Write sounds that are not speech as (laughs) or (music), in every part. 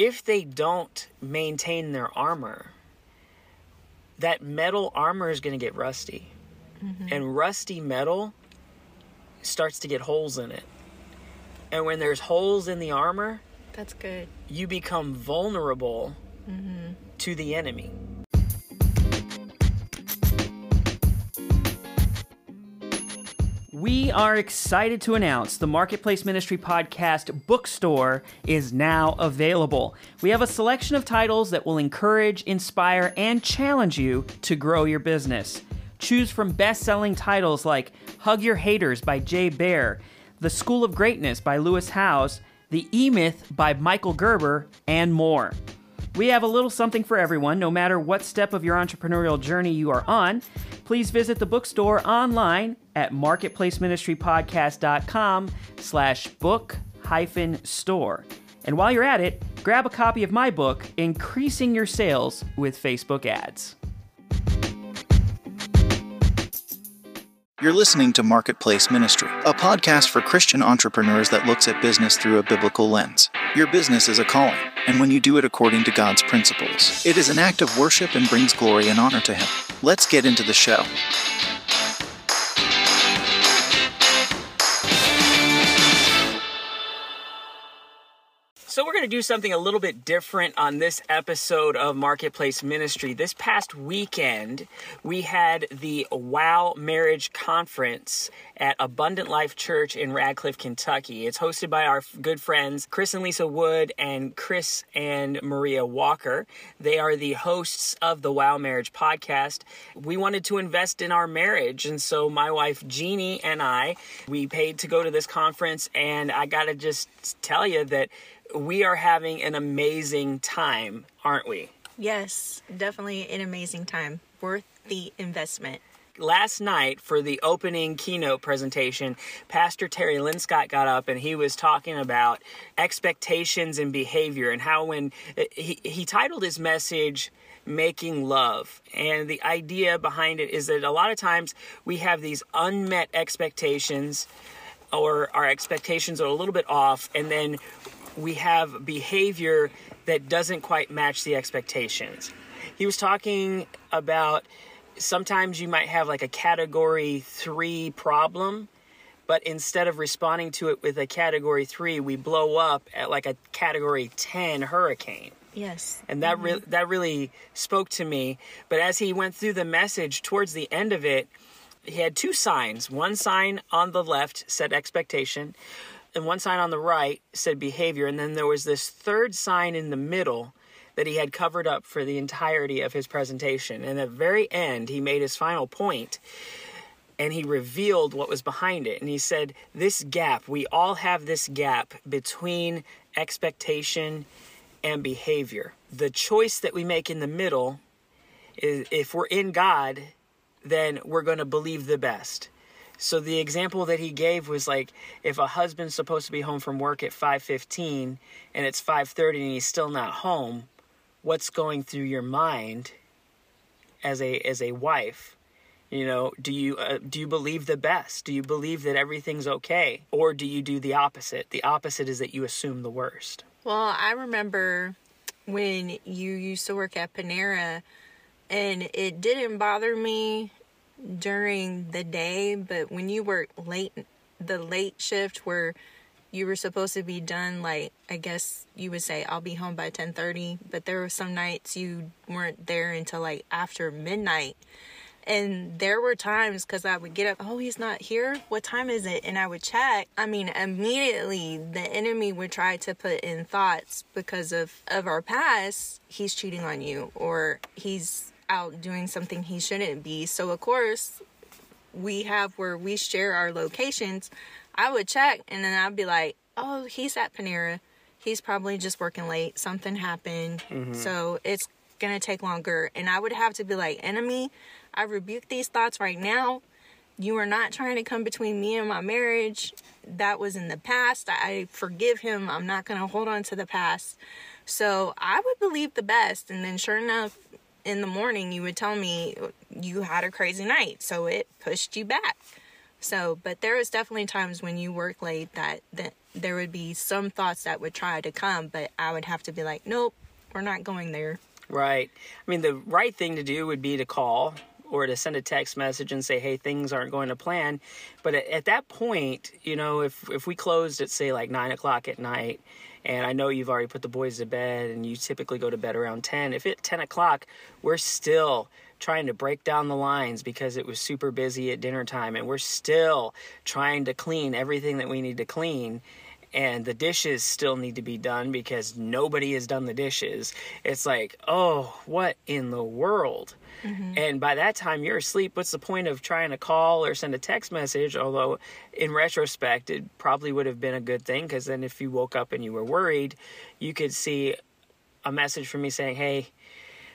if they don't maintain their armor, that metal armor is going to get rusty. Mm-hmm. And rusty metal starts to get holes in it. And when there's holes in the armor, That's good. you become vulnerable mm-hmm. to the enemy. We are excited to announce the Marketplace Ministry Podcast bookstore is now available. We have a selection of titles that will encourage, inspire, and challenge you to grow your business. Choose from best selling titles like Hug Your Haters by Jay Baer, The School of Greatness by Lewis Howes, The E Myth by Michael Gerber, and more. We have a little something for everyone, no matter what step of your entrepreneurial journey you are on. Please visit the bookstore online at marketplaceministrypodcast.com slash book hyphen store. And while you're at it, grab a copy of my book, Increasing Your Sales with Facebook Ads. You're listening to Marketplace Ministry, a podcast for Christian entrepreneurs that looks at business through a biblical lens. Your business is a calling, and when you do it according to God's principles, it is an act of worship and brings glory and honor to Him. Let's get into the show. So, we're going to do something a little bit different on this episode of Marketplace Ministry. This past weekend, we had the Wow Marriage Conference at Abundant Life Church in Radcliff, Kentucky. It's hosted by our good friends Chris and Lisa Wood and Chris and Maria Walker. They are the hosts of the Wow Marriage podcast. We wanted to invest in our marriage, and so my wife Jeannie and I, we paid to go to this conference, and I got to just tell you that we are having an amazing time, aren't we? Yes, definitely an amazing time. Worth the investment. Last night for the opening keynote presentation, Pastor Terry Linscott got up and he was talking about expectations and behavior and how when uh, he, he titled his message making love. And the idea behind it is that a lot of times we have these unmet expectations or our expectations are a little bit off and then we have behavior that doesn't quite match the expectations. He was talking about sometimes you might have like a category three problem, but instead of responding to it with a category three, we blow up at like a category 10 hurricane. Yes. And that, mm-hmm. re- that really spoke to me. But as he went through the message towards the end of it, he had two signs. One sign on the left said expectation, and one sign on the right said behavior. And then there was this third sign in the middle that he had covered up for the entirety of his presentation. And at the very end, he made his final point and he revealed what was behind it. And he said, This gap, we all have this gap between expectation and behavior. The choice that we make in the middle is if we're in God, then we're going to believe the best. So the example that he gave was like if a husband's supposed to be home from work at 5:15 and it's 5:30 and he's still not home, what's going through your mind as a as a wife? You know, do you uh, do you believe the best? Do you believe that everything's okay or do you do the opposite? The opposite is that you assume the worst. Well, I remember when you used to work at Panera, and it didn't bother me during the day, but when you work late, the late shift where you were supposed to be done, like I guess you would say, I'll be home by ten thirty, but there were some nights you weren't there until like after midnight. And there were times because I would get up, oh, he's not here. What time is it? And I would check. I mean, immediately the enemy would try to put in thoughts because of, of our past, he's cheating on you or he's out doing something he shouldn't be. So, of course, we have where we share our locations. I would check and then I'd be like, oh, he's at Panera. He's probably just working late. Something happened. Mm-hmm. So it's going to take longer. And I would have to be like, enemy, I rebuke these thoughts right now. You are not trying to come between me and my marriage. That was in the past. I forgive him. I'm not going to hold on to the past. So I would believe the best. And then, sure enough, in the morning, you would tell me you had a crazy night. So it pushed you back. So, but there was definitely times when you work late that that there would be some thoughts that would try to come, but I would have to be like, nope, we're not going there. Right. I mean, the right thing to do would be to call or to send a text message and say, "Hey, things aren't going to plan." But at, at that point, you know, if if we closed at say like nine o'clock at night, and I know you've already put the boys to bed, and you typically go to bed around ten. If at ten o'clock we're still trying to break down the lines because it was super busy at dinner time, and we're still trying to clean everything that we need to clean and the dishes still need to be done because nobody has done the dishes. It's like, oh, what in the world? Mm-hmm. And by that time, you're asleep. What's the point of trying to call or send a text message? Although, in retrospect, it probably would have been a good thing because then if you woke up and you were worried, you could see a message from me saying, hey,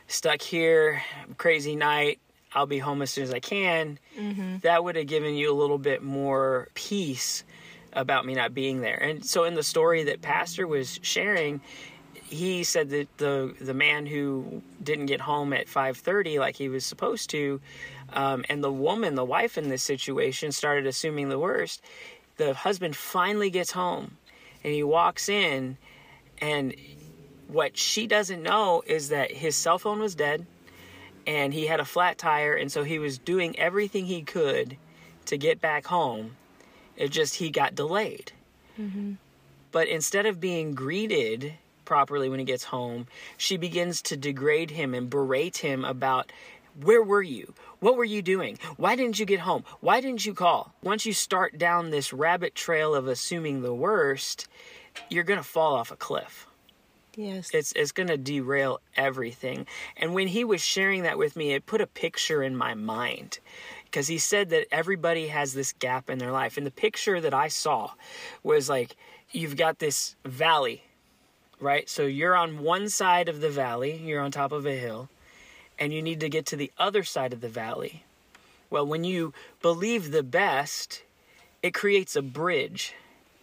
stuck here, crazy night. I'll be home as soon as I can. Mm-hmm. That would have given you a little bit more peace about me not being there. And so in the story that Pastor was sharing, he said that the the man who didn't get home at 5:30 like he was supposed to um, and the woman the wife in this situation started assuming the worst the husband finally gets home and he walks in and what she doesn't know is that his cell phone was dead and he had a flat tire and so he was doing everything he could to get back home it just he got delayed. Mm-hmm. But instead of being greeted properly when he gets home, she begins to degrade him and berate him about where were you? What were you doing? Why didn't you get home? Why didn't you call? Once you start down this rabbit trail of assuming the worst, you're going to fall off a cliff. Yes. It's it's going to derail everything. And when he was sharing that with me, it put a picture in my mind because he said that everybody has this gap in their life. And the picture that I saw was like you've got this valley, right? So you're on one side of the valley, you're on top of a hill, and you need to get to the other side of the valley. Well, when you believe the best, it creates a bridge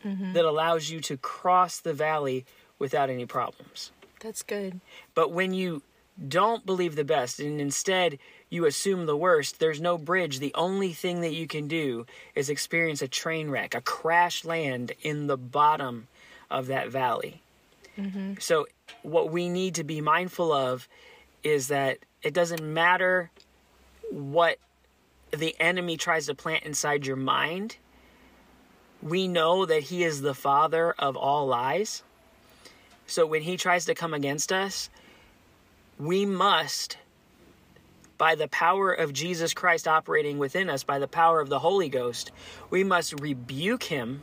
mm-hmm. that allows you to cross the valley without any problems. That's good. But when you don't believe the best and instead you assume the worst, there's no bridge. The only thing that you can do is experience a train wreck, a crash land in the bottom of that valley. Mm-hmm. So, what we need to be mindful of is that it doesn't matter what the enemy tries to plant inside your mind. We know that he is the father of all lies. So, when he tries to come against us, we must by the power of Jesus Christ operating within us, by the power of the Holy Ghost, we must rebuke him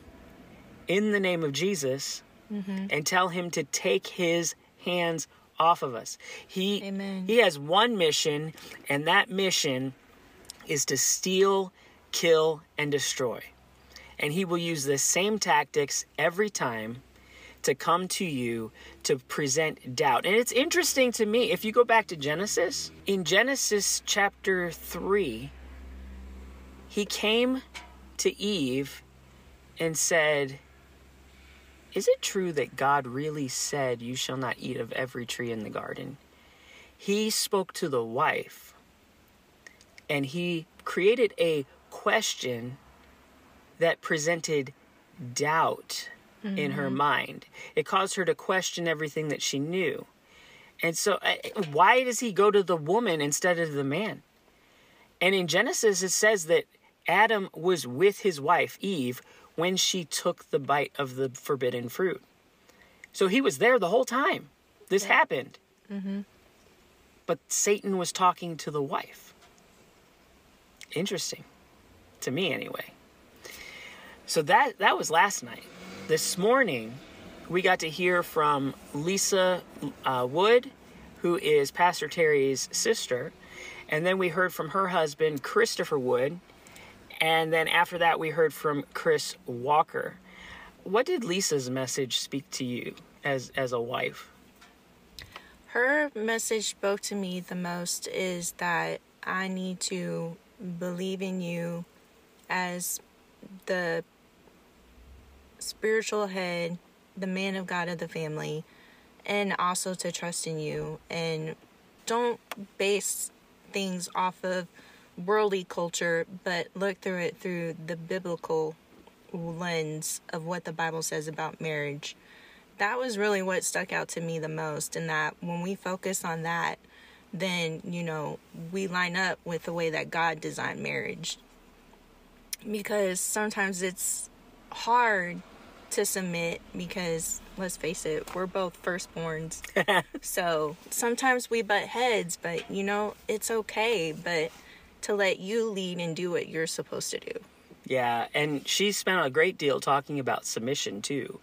in the name of Jesus mm-hmm. and tell him to take his hands off of us. He Amen. he has one mission and that mission is to steal, kill and destroy. And he will use the same tactics every time to come to you to present doubt. And it's interesting to me, if you go back to Genesis, in Genesis chapter 3, he came to Eve and said, Is it true that God really said, You shall not eat of every tree in the garden? He spoke to the wife and he created a question that presented doubt mm-hmm. in her mm-hmm. mind. It caused her to question everything that she knew. And so, uh, why does he go to the woman instead of the man? And in Genesis, it says that Adam was with his wife, Eve, when she took the bite of the forbidden fruit. So he was there the whole time. This yeah. happened. Mm-hmm. But Satan was talking to the wife. Interesting. To me, anyway. So that that was last night. This morning, we got to hear from Lisa uh, Wood, who is Pastor Terry's sister. And then we heard from her husband, Christopher Wood. And then after that, we heard from Chris Walker. What did Lisa's message speak to you as, as a wife? Her message spoke to me the most is that I need to believe in you as the spiritual head, the man of God of the family, and also to trust in you. And don't base things off of worldly culture, but look through it through the biblical lens of what the Bible says about marriage. That was really what stuck out to me the most, and that when we focus on that, then, you know, we line up with the way that God designed marriage. Because sometimes it's hard to submit because let's face it, we're both firstborns. (laughs) so sometimes we butt heads, but you know, it's okay, but to let you lead and do what you're supposed to do. Yeah, and she spent a great deal talking about submission too.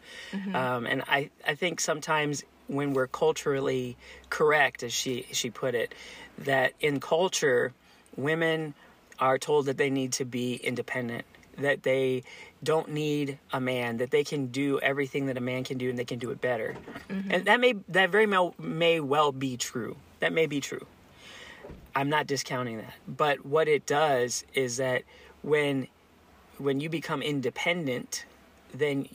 Um, and I, I think sometimes when we're culturally correct, as she she put it, that in culture, women are told that they need to be independent, that they don't need a man, that they can do everything that a man can do, and they can do it better. Mm-hmm. And that may that very well may well be true. That may be true. I'm not discounting that. But what it does is that when when you become independent, then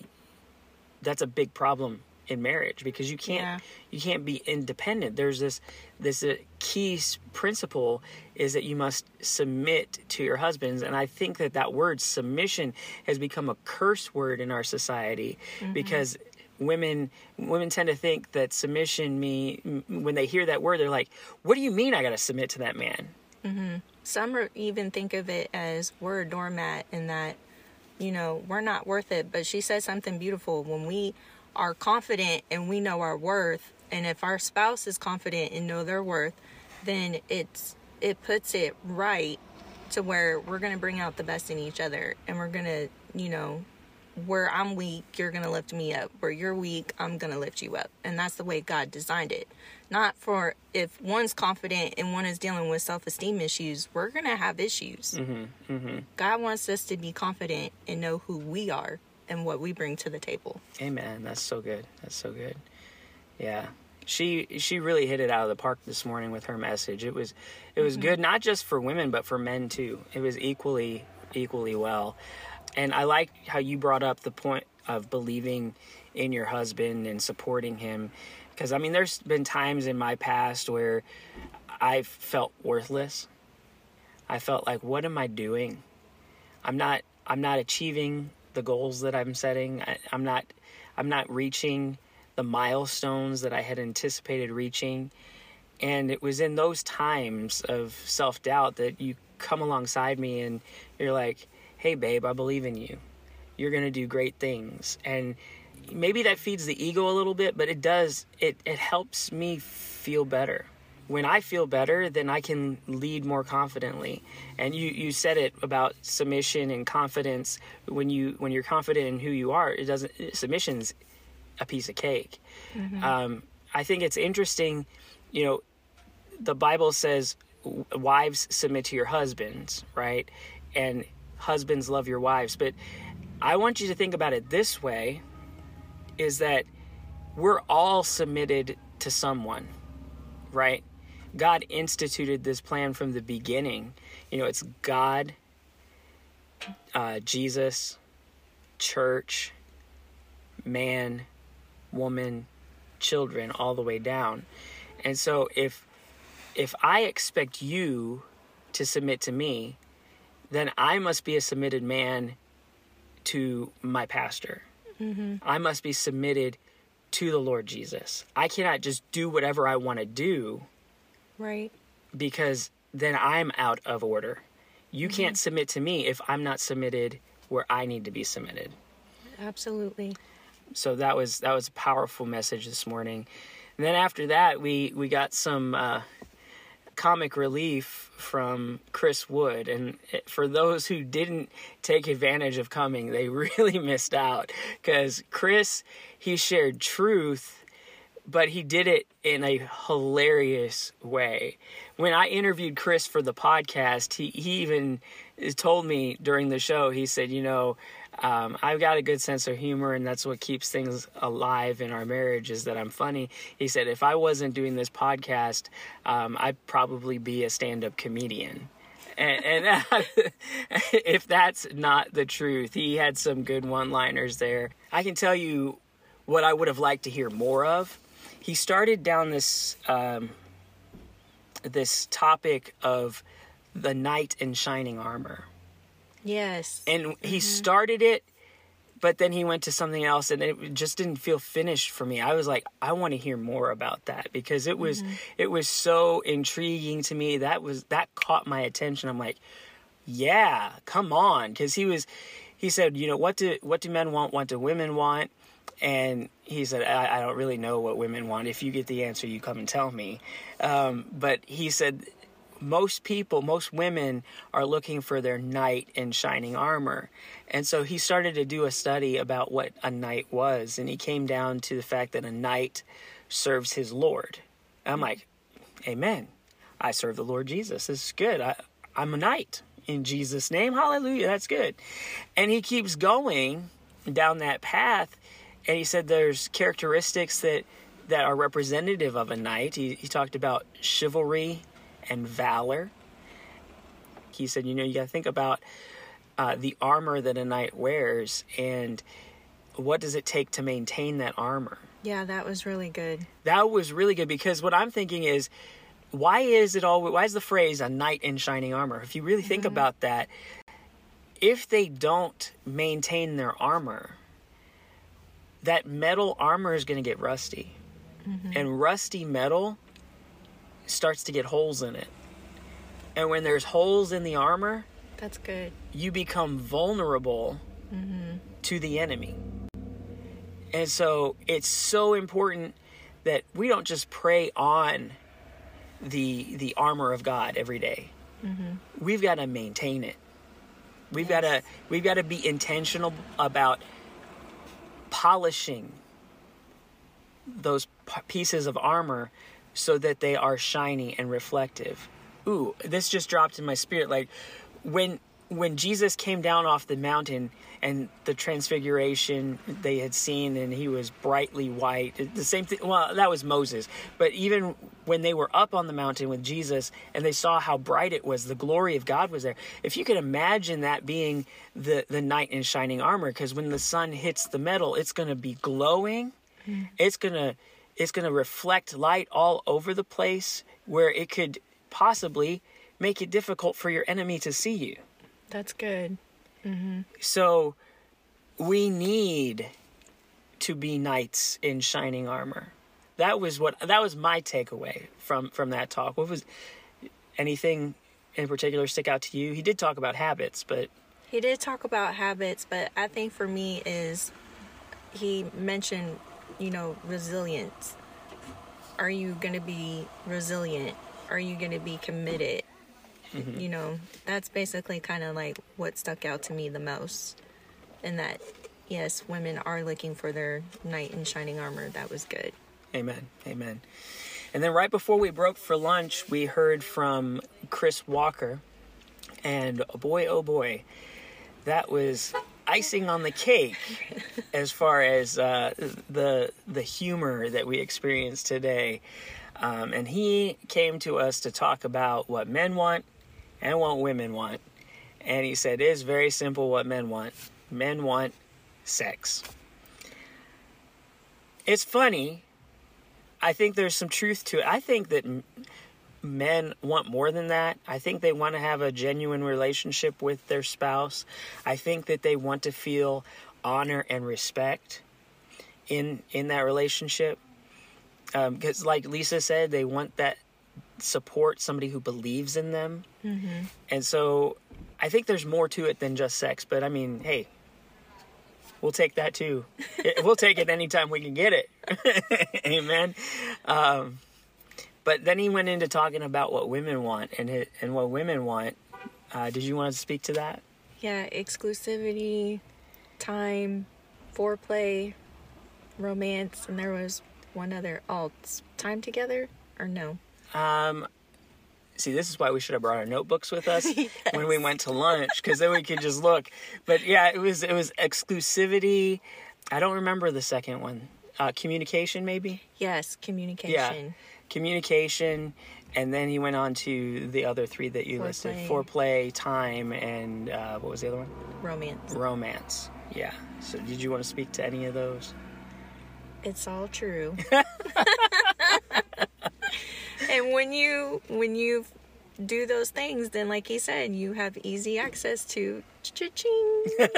that's a big problem in marriage because you can't Yeah. you can't be independent. There's this this uh, key principle is that you must submit to your husbands, and I think that that word submission has become a curse word in our society because women women tend to think that submission mean when they hear that word they're like, "What do you mean I got to submit to that man?" mm-hmm. Some even think of it as we're a doormat and that, you know, we're not worth it. But she said something beautiful. When we are confident and we know our worth, and if our spouse is confident and know their worth, then it's it puts it right to where we're gonna bring out the best in each other, and we're gonna, you know, where I'm weak, you're gonna lift me up. Where you're weak, I'm gonna lift you up. And that's the way God designed it. Not for if one's confident and one is dealing with self esteem issues, we're gonna have issues. Mm-hmm. Mm-hmm. God wants us to be confident and know who we are and what we bring to the table. Amen. That's so good. That's so good. Yeah. She she really hit it out of the park this morning with her message. It was it was mm-hmm. good not just for women but for men too. It was equally equally well. And I like how you brought up the point of believing in your husband and supporting him because I mean there's been times in my past where I felt worthless. I felt like what am I doing? I'm not I'm not achieving the goals that I'm setting. I, I'm not I'm not reaching the milestones that I had anticipated reaching. And it was in those times of self doubt that you come alongside me and you're like, hey, babe, I believe in you. You're going to do great things. And maybe that feeds the ego a little bit, but it does, it, it helps me feel better. When I feel better, then I can lead more confidently. And you, you said it about submission and confidence. When you when you're confident in who you are, it doesn't submission's a piece of cake. Um, I think it's interesting, you know, the Bible says, wives submit to your husbands, right? And husbands love your wives. But I want you to think about it this way is that we're all submitted to someone, right? God instituted this plan from the beginning. You know, it's God, uh, Jesus, church, man, woman, children, all the way down. And so if if I expect you to submit to me, then I must be a submitted man to my pastor. I must be submitted to the Lord Jesus. I cannot just do whatever I want to do Right. because then I'm out of order. You can't submit to me if I'm not submitted where I need to be submitted. Absolutely. So that was that was a powerful message this morning. And then after that, we we got some uh, comic relief from Chris Wood, and for those who didn't take advantage of coming, they (laughs) really missed out because Chris he shared truth, but he did it in a hilarious way. When I interviewed Chris for the podcast, he he even told me during the show. He said, you know. Um, I've got a good sense of humor, and that's what keeps things alive in our marriage. Is that I'm funny. He said, if I wasn't doing this podcast, um, I'd probably be a stand-up comedian. And, and (laughs) if that's not the truth, he had some good one-liners there. I can tell you what I would have liked to hear more of. He started down this um, this topic of the knight in shining armor. Yes. And he started it, but then he went to something else and it just didn't feel finished for me. I was like, I want to hear more about that because it was it was so intriguing to me. That was that caught my attention. I'm like, yeah, come on, because he was he said, you know, what do what do men want? What do women want? And he said, I, I don't really know what women want. If you get the answer, you come and tell me. Um, but he said, most people, most women are looking for their knight in shining armor. And so he started to do a study about what a knight was. And he came down to the fact that a knight serves his Lord. I'm like, Amen. I serve the Lord Jesus. This is good. I, I'm a knight in Jesus' name. Hallelujah. That's good. And he keeps going down that path. And he said there's characteristics that, that are representative of a knight. He, he talked about chivalry and valor. He said, you know, you got to think about uh, the armor that a knight wears and what does it take to maintain that armor. yeah, that was really good. That was really good because what I'm thinking is, why is it all? Why is the phrase "a knight in shining armor"? If you really think about that, if they don't maintain their armor, that metal armor is going to get rusty, mm-hmm. and rusty metal starts to get holes in it. And when there's holes in the armor, That's good. you become vulnerable mm-hmm. to the enemy. And so it's so important that we don't just pray on the the armor of God every day. Mm-hmm. We've got to maintain it. We've got to we've got to be intentional about polishing those pieces of armor so that they are shiny and reflective. Ooh, this just dropped in my spirit like when when Jesus came down off the mountain and the transfiguration they had seen and he was brightly white the same thing well that was Moses. But even when they were up on the mountain with Jesus and they saw how bright it was the glory of God was there. If you could imagine that being the the knight in shining armor because when the sun hits the metal it's going to be glowing. Mm. It's going to it's going to reflect light all over the place where it could possibly make it difficult for your enemy to see you That's good. Mm-hmm. so we need to be knights in shining armor. That was what that was my takeaway from from that talk. What was anything in particular stick out to you? He did talk about habits, but He did talk about habits, but I think for me is he mentioned, you know, resilience. Are you going to be resilient? Are you going to be committed? You know, that's basically kind of like what stuck out to me the most. And that, yes, women are looking for their knight in shining armor. That was good. Amen. Amen. And then right before we broke for lunch, we heard from Chris Walker. And boy, oh boy, that was icing on the cake (laughs) as far as uh, the the humor that we experienced today. Um, and he came to us to talk about what men want and what women want. And he said, It is very simple what men want. Men want sex. It's funny I think there's some truth to it. I think that men want more than that. I think they want to have a genuine relationship with their spouse. I think that they want to feel honor and respect in in that relationship. Um, because, like Lisa said, they want that support, somebody who believes in them. And so, I think there's more to it than just sex. But I mean, hey, we'll take that too. (laughs) We'll take it anytime we can get it. (laughs) Amen. Um, but then he went into talking about what women want and it, and what women want. Uh, did you want to speak to that? Yeah, exclusivity, time, foreplay, romance, and there was one other. Oh, time together or no? Um, see, this is why we should have brought our notebooks with us (laughs) when we went to lunch, because then we could just look. But yeah, it was it was exclusivity. I don't remember the second one. Uh, communication, maybe. Yes, communication. Yeah. communication and then he went on to the other three that you listed foreplay time and uh, what was the other one Romance. romance yeah so did you want to speak to any of those It's all true. (laughs) and when you when you do those things, then like he said, you have easy access to cha-ching. (laughs)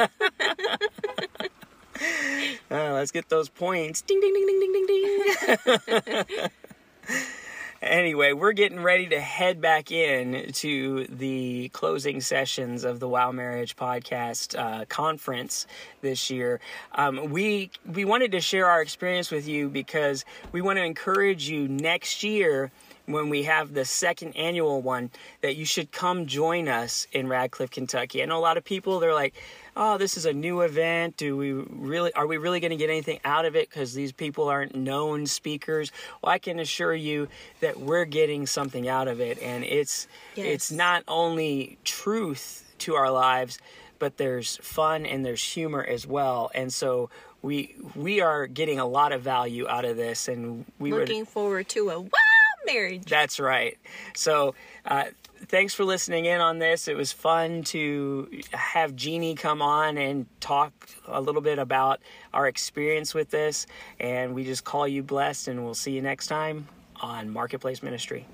Uh, let's get those points. Ding, ding, ding, ding, ding, ding, ding. (laughs) anyway, we're getting ready to head back in to the closing sessions of the Wow Marriage Podcast uh, conference this year. Um, we we wanted to share our experience with you because we want to encourage you next year when we have the second annual one that you should come join us in Radcliff, Kentucky. I know a lot of people they're like, "Oh, this is a new event. Do we really are we really going to get anything out of it because these people aren't known speakers?" Well, I can assure you that we're getting something out of it and it's Yes. it's not only truth to our lives, but there's fun and there's humor as well. And so we we are getting a lot of value out of this and we Looking forward to a wow marriage. that's right. So, uh, thanks for listening in on this. It was fun to have Jeannie come on and talk a little bit about our experience with this. And we just call you blessed, and we'll see you next time on Marketplace Ministry.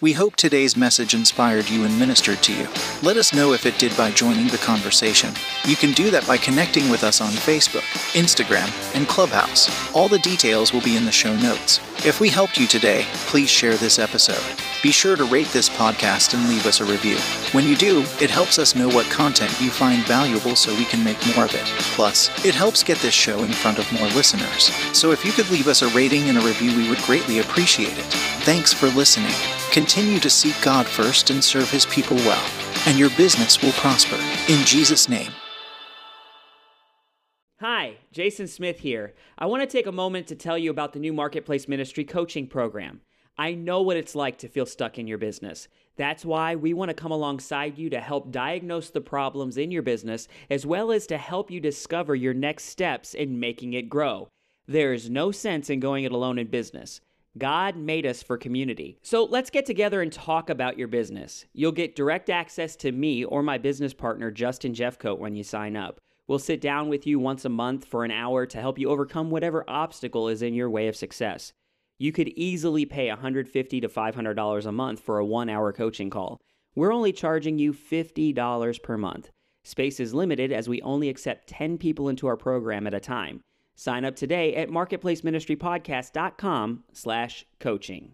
We hope today's message inspired you and ministered to you. Let us know if it did by joining the conversation. You can do that by connecting with us on Facebook, Instagram, and Clubhouse. All the details will be in the show notes. If we helped you today, please share this episode. Be sure to rate this podcast and leave us a review. When you do, it helps us know what content you find valuable so we can make more of it. Plus, it helps get this show in front of more listeners. So if you could leave us a rating and a review, we would greatly appreciate it. Thanks for listening. Continue to seek God first and serve His people well, and your business will prosper. In Jesus' name. Hi, Jason Smith here. I want to take a moment to tell you about the new Marketplace Ministry coaching program. I know what it's like to feel stuck in your business. That's why we want to come alongside you to help diagnose the problems in your business as well as to help you discover your next steps in making it grow. There is no sense in going it alone in business. God made us for community. So let's get together and talk about your business. You'll get direct access to me or my business partner, Justin Jeffcoat, when you sign up. We'll sit down with you once a month for an hour to help you overcome whatever obstacle is in your way of success. You could easily pay $150 to $500 a month for a one hour coaching call. We're only charging you $50 per month. Space is limited as we only accept 10 people into our program at a time. Sign up today at marketplaceministrypodcast.com slash coaching.